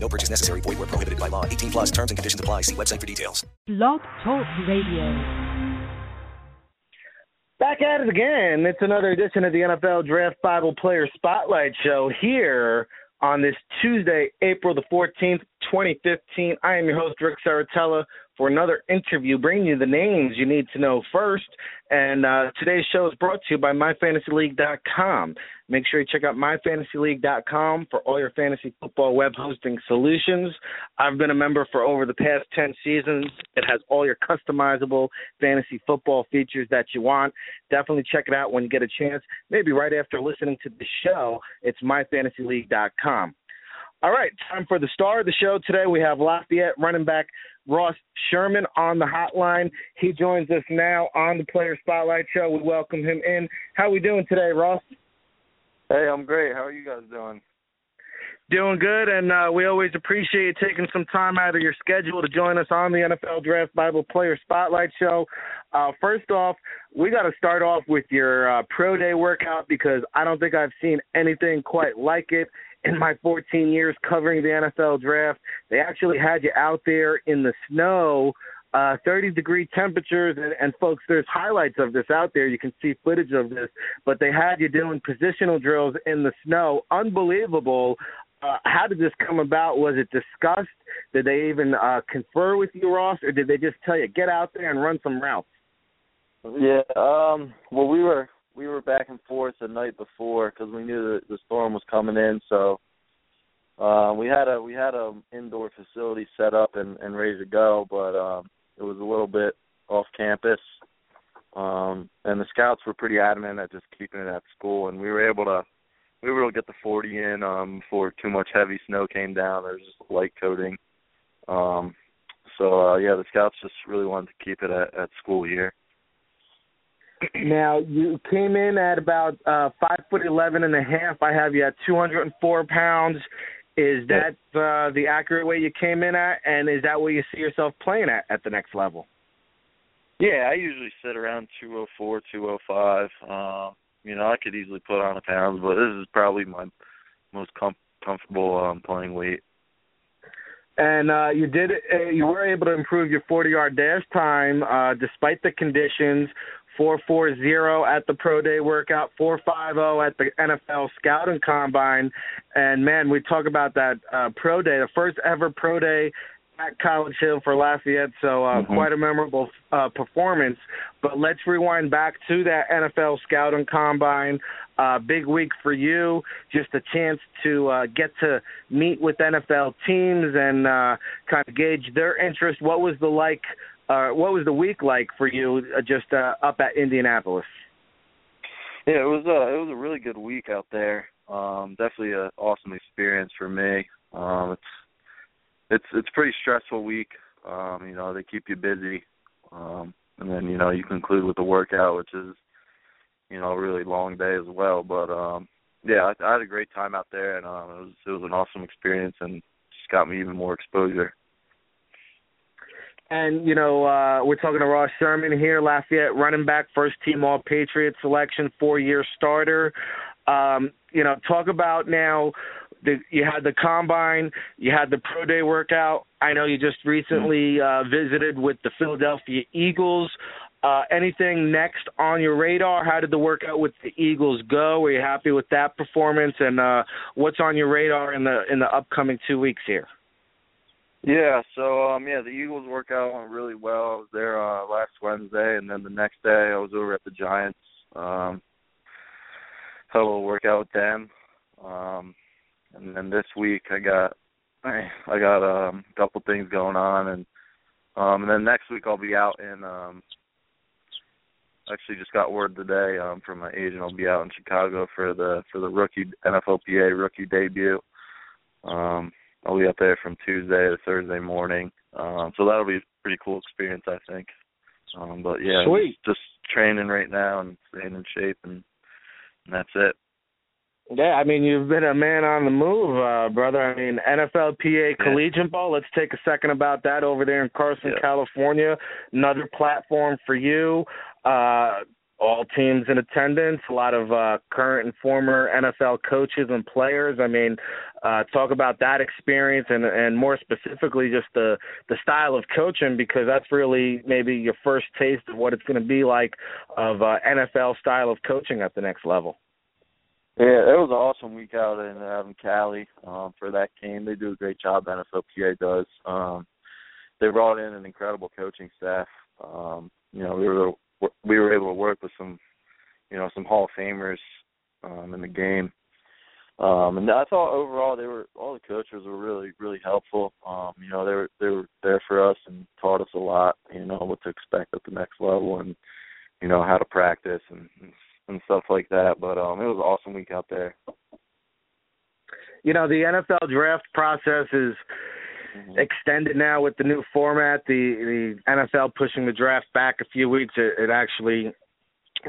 No purchase necessary. Void where prohibited by law. 18 plus terms and conditions apply. See website for details. Blog Talk Radio. Back at it again. It's another edition of the NFL Draft Bible Player Spotlight Show here on this Tuesday, April the 14th, 2015. I am your host, Ric Serritella, for another interview, bringing you the names you need to know first. And uh, today's show is brought to you by MyFantasyLeague.com. Make sure you check out MyFantasyLeague.com for all your fantasy football web hosting solutions. I've been a member for over the past 10 seasons. It has all your customizable fantasy football features that you want. Definitely check it out when you get a chance. Maybe right after listening to the show. It's MyFantasyLeague.com. All right, time for the star of the show today. We have Lafayette running back Ross Scheuerman on the hotline. He joins us now on the Player Spotlight Show. We welcome him in. How are we doing today, Ross? Hey, I'm great. How are you guys doing? Doing good, and uh, we always appreciate you taking some time out of your schedule to join us on the NFL Draft Bible Player Spotlight Show. Uh, first off, we got to start off with your uh, pro day workout because I don't think I've seen anything quite like it in my 14 years covering the NFL draft. They actually had you out there in the snow, uh, 30 degree temperatures, and, and folks, there's highlights of this out there. You can see footage of this, but they had you doing positional drills in the snow. Unbelievable. Uh, how did this come about? Was it discussed? Did they even uh, confer with you, Ross, or did they just tell you get out there and run some routes? Yeah. Um. Well, we were we were back and forth the night before because we knew that the storm was coming in. So uh, we had a we had a indoor facility set up and, and ready to go, but um, it was a little bit off campus. Um, and the scouts were pretty adamant at just keeping it at school, and we were able to we were able to get the 40 in um, before too much heavy snow came down. There was just light coating. Um, so uh, yeah, the scouts just really wanted to keep it at, at school here. Now you came in at about uh, five foot eleven and a half. I have you at two hundred and four pounds. Is that uh, the accurate way you came in at, and is that where you see yourself playing at at the next level? Yeah, I usually sit around 204, 205. Uh, you know, I could easily put on a pound, but this is probably my most com- comfortable um, playing weight. And uh, you did. Uh, you were able to improve your 40-yard dash time uh, despite the conditions. 440 at the pro day workout, 450 at the NFL scouting combine. And man, we talk about that uh, pro day, the first ever pro day at College Hill for Lafayette. So uh, mm-hmm. quite a memorable uh, performance. But let's rewind back to that NFL scouting combine. Uh, big week for you. Just a chance to uh, get to meet with NFL teams and uh, kind of gauge their interest. What was the like? Uh, what was the week like for you uh, just uh, up at Indianapolis? Yeah, it was uh, it was a really good week out there. Um, definitely an awesome experience for me. Um, it's it's it's pretty stressful week. Um, you know, they keep you busy, um, and then you know you conclude with the workout, which is you know a really long day as well. But um, yeah, I, I had a great time out there, and um, it was it was an awesome experience, and just got me even more exposure. And, you know, uh, we're talking to Ross Scheuerman here, Lafayette running back, first team All Patriot selection, four year starter. Um, you know, talk about now the, you had the combine, you had the pro day workout. I know you just recently uh, visited with the Philadelphia Eagles. Uh, anything next on your radar? How did the workout with the Eagles go? Were you happy with that performance? And uh, what's on your radar in the in the upcoming two weeks here? Yeah, so um yeah, the Eagles workout went really well. I was there uh last Wednesday and then the next day I was over at the Giants. Um had a little workout with them. Um and then this week I got I, got um, a couple things going on and um and then next week I'll be out in um actually just got word today um from my agent I'll be out in Chicago for the for the rookie NFLPA rookie debut. Um I'll be up there from Tuesday to Thursday morning. Um, so that'll be a pretty cool experience, I think. Um, but yeah, Sweet. just training right now and staying in shape, and, and that's it. Yeah, I mean you've been a man on the move, uh, brother. I mean NFLPA Collegiate Bowl. Let's take a second about that over there in Carson, Yeah. California. Another platform for you. Uh, all teams in attendance. A lot of uh, current and former NFL coaches and players. I mean, uh, talk about that experience and and more specifically just the the style of coaching because that's really maybe your first taste of what it's going to be like of uh, NFL style of coaching at the next level. Yeah, it was an awesome week out in in Cali um, for that game. They do a great job. NFLPA does. Um, they brought in an incredible coaching staff. Um, you know, we were we were able to work with some, you know, some Hall of Famers um, in the game. Um, and I thought overall they were all the coaches were really really helpful. Um, you know, they were they were there for us and taught us a lot. You know what to expect at the next level and you know how to practice and and stuff like that. But um, it was an awesome week out there. You know, the NFL draft process is extended now with the new format. The the NFL pushing the draft back a few weeks. It, it actually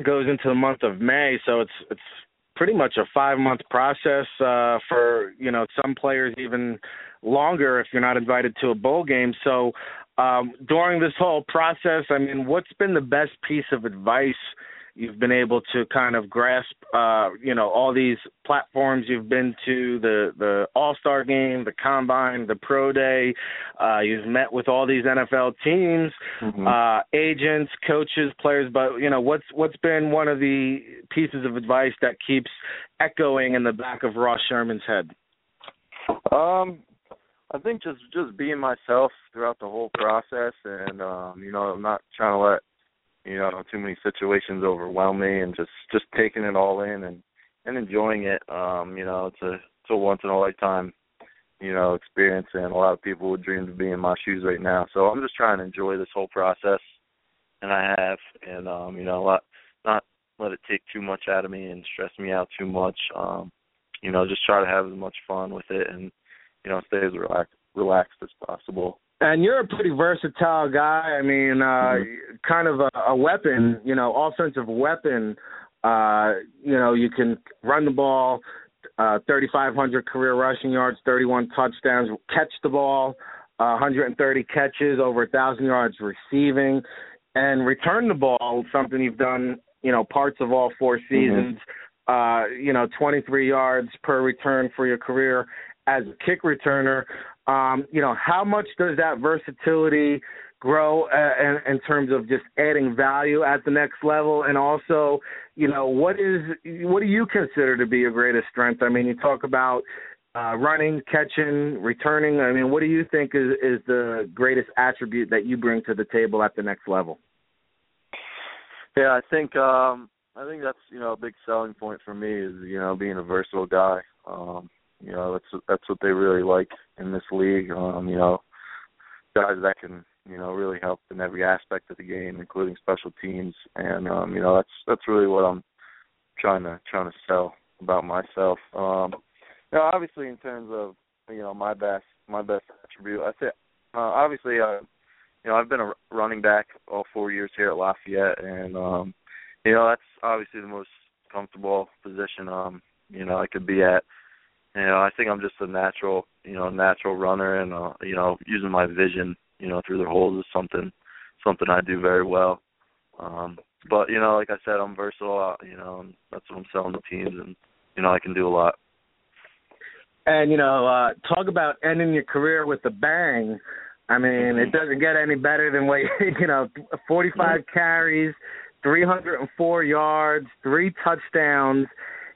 goes into the month of May, so it's it's pretty much a five month process uh, for you know some players even longer if you're not invited to a bowl game. So um, during this whole process, I mean, what's been the best piece of advice? You've been able to kind of grasp, uh, you know, all these platforms you've been to the the All Star Game, the Combine, the Pro Day. Uh, you've met with all these NFL teams, Mm-hmm. uh, agents, coaches, players. But you know, what's what's been one of the pieces of advice that keeps echoing in the back of Ross Scheuerman's head? Um, I think just just being myself throughout the whole process, and um, you know, I'm not trying to let you know too many situations overwhelm me, and just just taking it all in and and enjoying it. Um, you know, it's a it's a once in a lifetime you know experience, and a lot of people would dream to be in my shoes right now. So I'm just trying to enjoy this whole process, and I have, and um, you know, not not let it take too much out of me and stress me out too much. Um, you know, just try to have as much fun with it and you know, stay as relaxed relaxed as possible. And you're a pretty versatile guy. I mean, uh kind of a, a weapon, you know, offensive weapon. Uh, you know, you can run the ball, uh 3500 career rushing yards, 31 touchdowns, catch the ball, uh, 130 catches, over a 1000 yards receiving and return the ball, something you've done, you know, parts of all four seasons. Uh, you know, 23 yards per return for your career as a kick returner. Um, you know, how much does that versatility grow uh, in, in terms of just adding value at the next level? And also, you know, what is what do you consider to be your greatest strength? I mean, you talk about uh, running, catching, returning. I mean, what do you think is, is the greatest attribute that you bring to the table at the next level? Yeah, I think um I think that's, you know, a big selling point for me is, you know, being a versatile guy. Um, you know, that's that's what they really like in this league. Um, you know, guys that can, you know, really help in every aspect of the game, including special teams. And um, you know, that's that's really what I'm trying to trying to sell about myself. Um you know, obviously in terms of, you know, my best my best attribute, I think uh obviously uh you know, I've been a running back all four years here at Lafayette, and um, you know that's obviously the most comfortable position um, you know I could be at. You know, I think I'm just a natural, you know, natural runner, and uh, you know, using my vision, you know, through the holes is something, something I do very well. Um, but you know, like I said, I'm versatile. You know, and that's what I'm selling to teams, and you know, I can do a lot. And you know, uh, talk about ending your career with a bang. I mean, it doesn't get any better than what you know, 45 carries, 304 yards, three touchdowns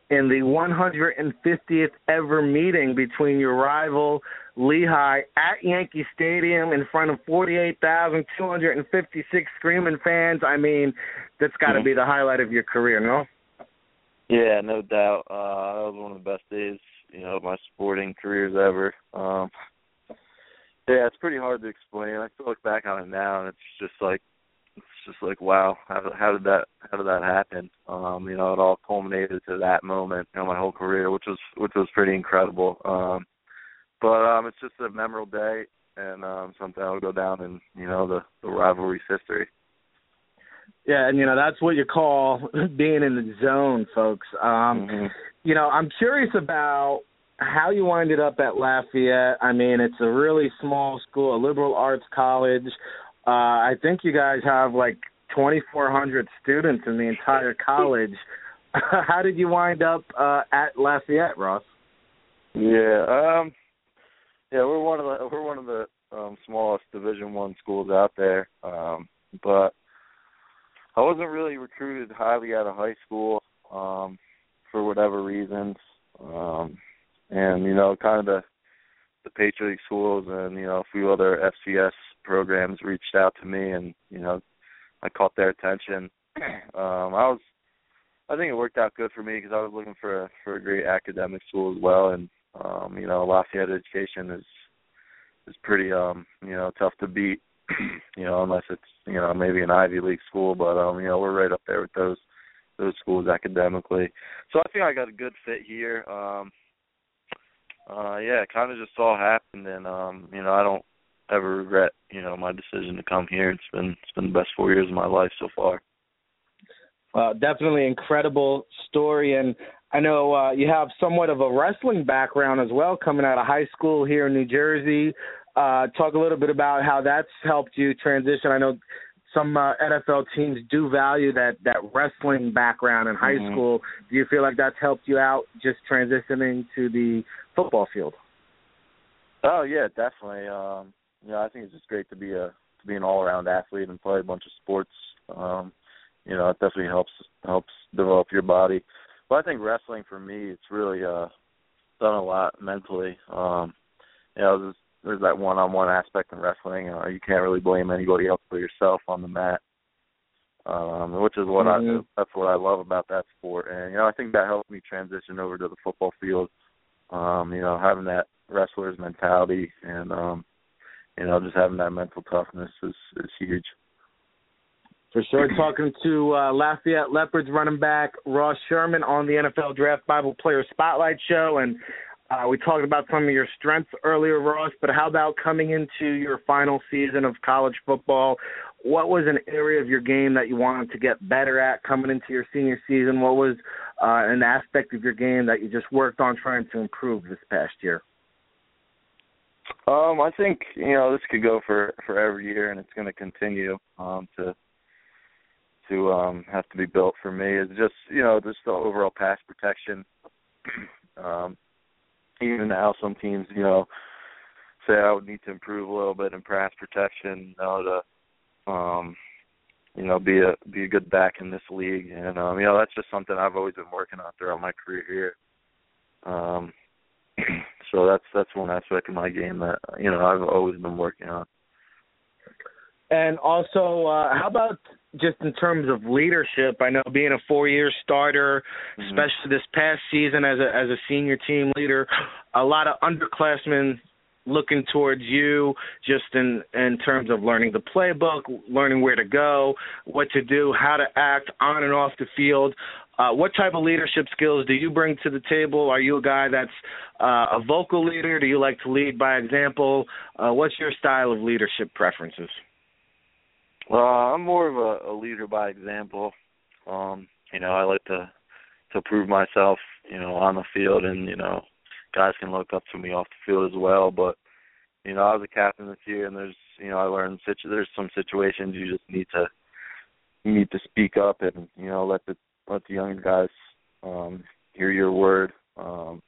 in the 150th ever meeting between your rival Lehigh at Yankee Stadium in front of 48,256 screaming fans. I mean, that's got to Mhm. be the highlight of your career, no? Yeah, no doubt. Uh that was one of the best days, you know, of my sporting careers ever. Um yeah, it's pretty hard to explain. I still look back on it now and it's just like it's just like wow, how how did that how did that happen? Um, you know, it all culminated to that moment in my whole career, which was which was pretty incredible. Um but um it's just a memorable day and um, something that will go down in you know the the rivalry's history. Yeah, and you know that's what you call being in the zone, folks. Um, mm-hmm. You know, I'm curious about how you winded up at Lafayette. I mean, it's a really small school, a liberal arts college. Uh, I think you guys have like 2,400 students in the entire college. how did you wind up uh, at Lafayette, Ross? Yeah, um, yeah, we're one of the we're one of the um, smallest Division One schools out there, um, but I wasn't really recruited highly out of high school um, for whatever reasons, um, and you know, kind of the the Patriot schools and you know a few other FCS programs reached out to me, and you know, I caught their attention. Um, I was, I think it worked out good for me because I was looking for a for a great academic school as well, and um, you know, Lafayette education is is pretty um, you know, tough to beat, you know, unless it's, you know, maybe an Ivy League school, but um, you know, we're right up there with those those schools academically. So I think I got a good fit here. Um uh yeah, it kinda just all happened and um, you know, I don't ever regret, you know, my decision to come here. It's been it's been the best four years of my life so far. Uh, definitely incredible story, and I know uh, you have somewhat of a wrestling background as well, coming out of high school here in New Jersey. Uh, talk a little bit about how that's helped you transition. I know some uh, NFL teams do value that that wrestling background in high mm-hmm. school. Do you feel like that's helped you out just transitioning to the football field? Oh yeah, definitely. Um, you know, I think it's just great to be a to be an all around athlete and play a bunch of sports. Um, you know, it definitely helps helps develop your body. But I think wrestling for me, it's really uh done a lot mentally. Um, you know, there's, there's that one-on-one aspect in wrestling. Uh, you can't really blame anybody else but yourself on the mat, um, which is what mm-hmm. I that's what I love about that sport. And you know, I think that helped me transition over to the football field. Um, you know, having that wrestler's mentality and um, you know, just having that mental toughness is is huge. For sure. Talking to uh, Lafayette Leopards running back Ross Scheuerman on the NFL Draft Bible Player Spotlight Show. And uh, we talked about some of your strengths earlier, Ross, but how about coming into your final season of college football? What was an area of your game that you wanted to get better at coming into your senior season? What was uh, an aspect of your game that you just worked on trying to improve this past year? Um, I think you know this could go for for every year, and it's going to continue um, to to um have to be built for me is just you know just the overall pass protection. um, even now, some teams you know say I would need to improve a little bit in pass protection, you know, to um, you know be a be a good back in this league, and um, you know that's just something I've always been working on throughout my career here. Um, so that's that's one aspect of my game that you know I've always been working on. And also, uh, how about just in terms of leadership? I know being a four-year starter, mm-hmm. especially this past season as a as a senior team leader, a lot of underclassmen looking towards you just in in terms of learning the playbook, learning where to go, what to do, how to act on and off the field. Uh, what type of leadership skills do you bring to the table? Are you a guy that's uh, a vocal leader? Do you like to lead by example? Uh, what's your style of leadership preferences? Well, I'm more of a, a leader by example. Um, you know, I like to to prove myself, you know, on the field, and you know, guys can look up to me off the field as well. But you know, I was a captain this year, and there's you know, I learned situ- there's some situations you just need to need to speak up and you know let the let the younger guys um hear your word. Um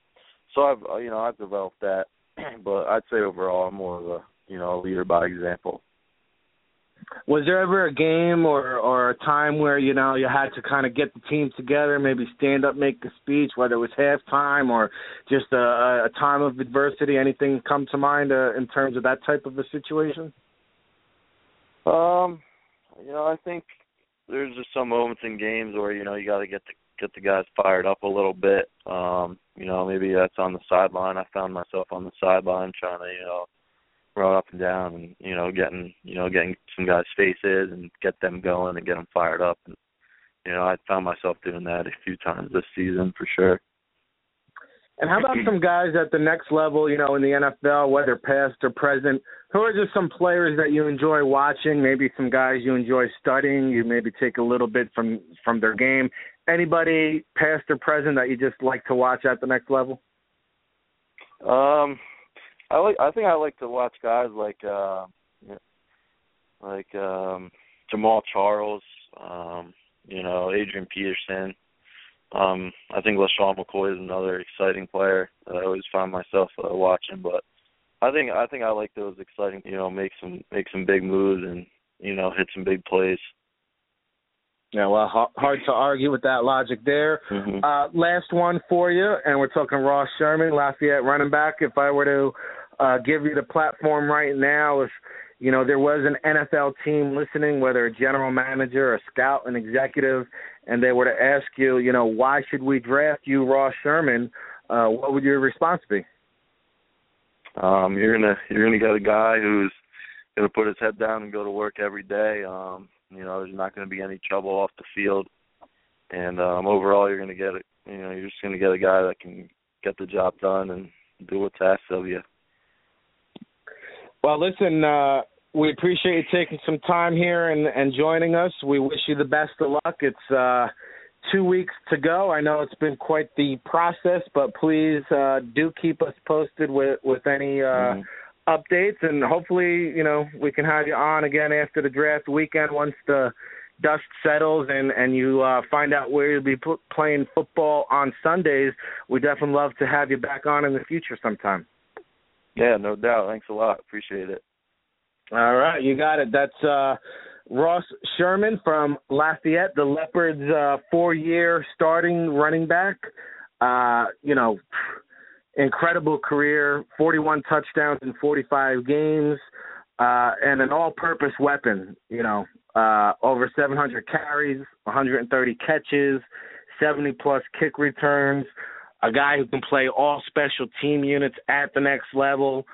so I've you know I've developed that, but I'd say overall I'm more of a you know a leader by example. Was there ever a game or or a time where you know you had to kind of get the team together, maybe stand up, make a speech, whether it was halftime or just a, a time of adversity? Anything come to mind uh, in terms of that type of a situation? Um, you know, I think there's just some moments in games where you know you got to get the get the guys fired up a little bit. Um, you know, maybe that's on the sideline. I found myself on the sideline trying to you know run up and down and you know getting you know getting some guys faces and get them going and get them fired up and you know I found myself doing that a few times this season for sure. And how about some guys at the next level, you know, in the NFL, whether past or present? Who are just some players that you enjoy watching? Maybe some guys you enjoy studying. You maybe take a little bit from from their game. Anybody past or present that you just like to watch at the next level? Um, I like. I think I like to watch guys like, uh, like um, Jamaal Charles. Um, you know, Adrian Peterson. Um, I think LeSean McCoy is another exciting player that I always find myself uh, watching. But I think I think I like those exciting. You know, make some make some big moves and you know hit some big plays. Yeah, well, hard to argue with that logic there. Mm-hmm. Uh, last one for you, and we're talking Ross Scheuerman, Lafayette running back. If I were to uh, give you the platform right now, if you know there was an NFL team listening, whether a general manager, a scout, an executive, and they were to ask you, you know, why should we draft you, Ross Scheuerman? Uh, what would your response be? Um, you're gonna you're gonna get a guy who's gonna put his head down and go to work every day. Um, you know, there's not going to be any trouble off the field, and um, overall, you're going to get it. You know, you're just going to get a guy that can get the job done and do what's asked of you. Well, listen, uh, we appreciate you taking some time here and, and joining us. We wish you the best of luck. It's uh, two weeks to go. I know it's been quite the process, but please uh, do keep us posted with with any uh, mm-hmm updates, and hopefully, you know, we can have you on again after the draft weekend once the dust settles and and you uh, find out where you'll be p- playing football on Sundays. We definitely love to have you back on in the future sometime. Yeah, no doubt. Thanks a lot. Appreciate it. All right, you got it. That's uh, Ross Scheuerman from Lafayette, the Leopards' uh, four-year starting running back. Uh, you know incredible career, 41 touchdowns in 45 games, uh, and an all-purpose weapon. You know, uh, over 700 carries, 130 catches, 70 plus kick returns. A guy who can play all special team units at the next level.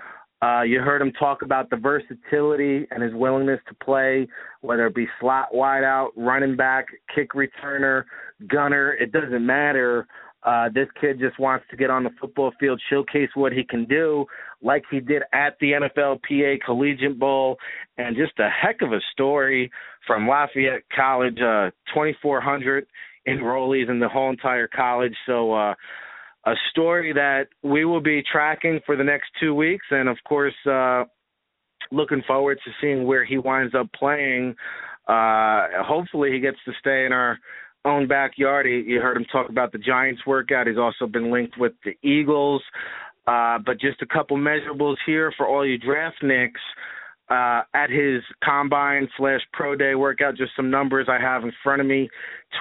Uh, you heard him talk about the versatility and his willingness to play, whether it be slot wideout, running back, kick returner, gunner. It doesn't matter. Uh, this kid just wants to get on the football field, showcase what he can do, like he did at the NFLPA Collegiate Bowl, and just a heck of a story from Lafayette College. Uh, 2,400 enrollees in the whole entire college. So, uh, a story that we will be tracking for the next two weeks, and of course, uh, looking forward to seeing where he winds up playing. Uh, hopefully, he gets to stay in our own backyard. You heard him talk about the Giants workout. He's also been linked with the Eagles. Uh, but just a couple measurables here for all you draft nicks. Uh, at his combine slash pro day workout, just some numbers I have in front of me.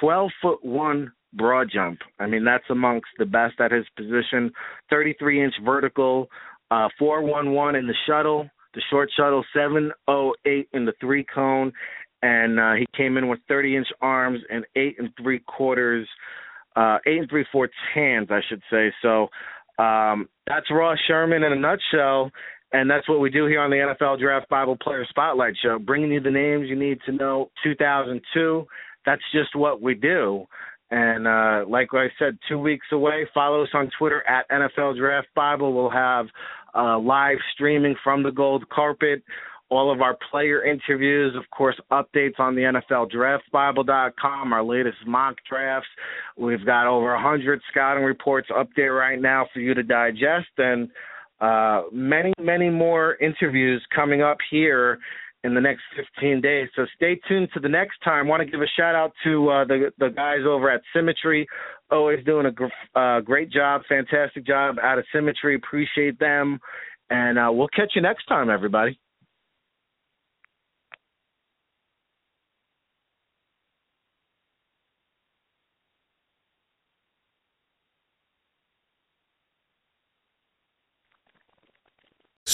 12 foot one broad jump. I mean, that's amongst the best at his position. 33 inch vertical, uh, 411 in the shuttle, the short shuttle, 708 in the three cone, and uh, he came in with 30 inch arms and eight and three quarters, uh, eight and three fourths hands, I should say. So um, that's Ross Scheuerman in a nutshell. And that's what we do here on the NFL Draft Bible Player Spotlight Show, bringing you the names you need to know. 2002, that's just what we do. And uh, like I said, two weeks away. Follow us on Twitter at NFL Draft Bible. We'll have uh, live streaming from the gold carpet all of our player interviews, of course, updates on the NFL DraftBible.com, our latest mock drafts. We've got over 100 scouting reports up there right now for you to digest, and uh, many, many more interviews coming up here in the next 15 days. So stay tuned to the next time. Want to give a shout out to uh, the the guys over at Symmetry, always doing a gr- uh, great job, fantastic job out of Symmetry. Appreciate them, and uh, we'll catch you next time, everybody.